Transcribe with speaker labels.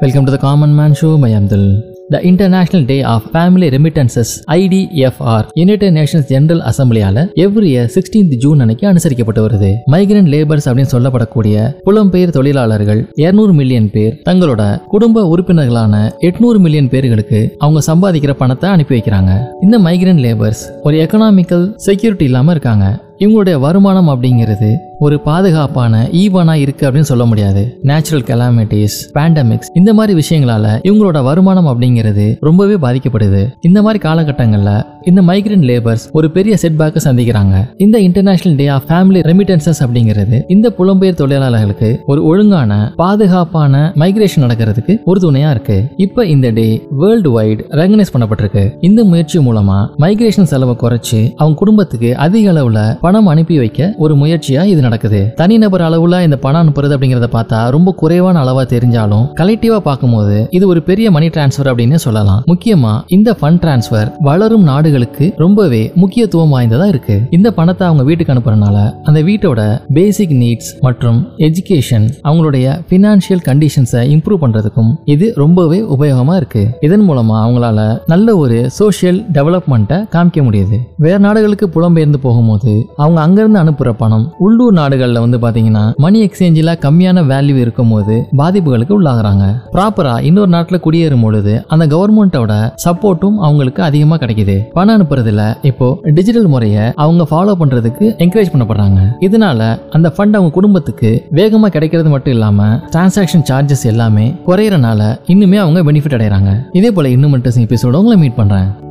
Speaker 1: Welcome to the common man show by the International Day of Family Remittances IDFR United Nations General அசம்பிளியால every year sixteenth June அன்னைக்கு அனுசரிக்கப்பட்டு வருது. Migrant labours அப்படின்னு சொல்லப்படக்கூடிய புலம்பெயர் தொழிலாளர்கள் 200 million பேர் தங்களோட குடும்ப உறுப்பினர்களான 800 மில்லியன் பேர்களுக்கு அவங்க சம்பாதிக்கிற பணத்தை அனுப்பி வைக்கிறாங்க. இந்த மைக்ரண்ட் லேபர்ஸ் ஒரு எக்கனாமிக்கல் செக்யூரிட்டி இல்லாம இருக்காங்க. இவங்களுடைய வருமானம் அப்படிங்கிறது ஒரு பாதுகாப்பான ஈவனா இருக்கு அப்படின்னு சொல்ல முடியாது. நேச்சுரல் கெலாமிட்டிஸ் பேண்டமிக்ஸ் இந்த மாதிரி விஷயங்களால இவங்களோட வருமானம் அப்படிங்கிறது ரொம்பவே பாதிக்கப்படுது. இந்த மாதிரி காலகட்டங்கள்ல இந்த மைக்ரண்ட் லேபர்ஸ் ஒரு பெரிய செட்பேக்கை சந்திக்கிறாங்க. இந்த International Day of Family Remittances அப்படிங்கிறது இந்த புலம்பெயர் தொழிலாளர்களுக்கு ஒரு ஒழுங்கான பாதுகாப்பான மைக்ரேஷன் நடக்கிறதுக்கு ஒரு துணையா இருக்கு. இப்ப இந்த டே வேர்ல்டு வைடு ரெகனைஸ் பண்ணப்பட்டிருக்கு. இந்த முயற்சி மூலமா மைக்ரேஷன் செலவை குறைச்சு அவங்க குடும்பத்துக்கு அதிக அளவுல பணம் அனுப்பி வைக்க ஒரு முயற்சியா இது நடக்குது. தனிநபர் அளவுல இந்த பணம் அனுப்புறது அப்படிங்கறத பார்த்தா ரொம்ப குறைவான அளவா தெரிஞ்சாலும் கலெக்டிவா பார்க்கும்போது இது ஒரு பெரிய மணி டிரான்ஸ்ஃபர் அப்படின்னு சொல்லலாம். முக்கியமா இந்த ஃபண்ட் டிரான்ஸ்ஃபர் வளரும் நாடுகளுக்கு ரொம்பவே முக்கியத்துவம் வாய்ந்ததா இருக்கு. இந்த பணத்தை அவங்க வீட்டுக்கு அனுப்புறதுனால அந்த வீட்டோட பேசிக் நீட்ஸ் மற்றும் எஜுகேஷன் அவங்களுடைய பினான்சியல் கண்டிஷன்ஸை இம்ப்ரூவ் பண்றதுக்கும் இது ரொம்பவே உபயோகமா இருக்கு. இதன் மூலமா அவங்களால நல்ல ஒரு சோஷியல் டெவலப்மெண்ட்டை காமிக்க முடியுது. வேற நாடுகளுக்கு புலம்பெயர்ந்து போகும்போது அவங்க அங்கிருந்து அனுப்புற பணம் உள்ளூர் நாடுகள்ல வந்து பாத்தீங்கன்னா மணி எக்ஸ்சேஞ்சில் கம்மியான வேல்யூ இருக்கும் போது பாதிப்புகளுக்கு உள்ளாகுறாங்க. ப்ராப்பரா இன்னொரு நாட்டுல குடியேறும் பொழுது அந்த கவர்மெண்ட்டோட சப்போர்ட்டும் அவங்களுக்கு அதிகமா கிடைக்குது. பணம் அனுப்புறதுல இப்போ டிஜிட்டல் முறையை அவங்க ஃபாலோ பண்றதுக்கு என்கரேஜ் பண்ணப்படுறாங்க. இதனால அந்த ஃபண்ட் அவங்க குடும்பத்துக்கு வேகமா கிடைக்கிறது மட்டும் இல்லாம டிரான்சாக்ஷன் சார்ஜஸ் எல்லாமே குறையறனால இன்னுமே அவங்க பெனிஃபிட் அடைறாங்க இதே போல இன்னும் மட்டும் எபிசோட உங்களை மீட் பண்றேன்.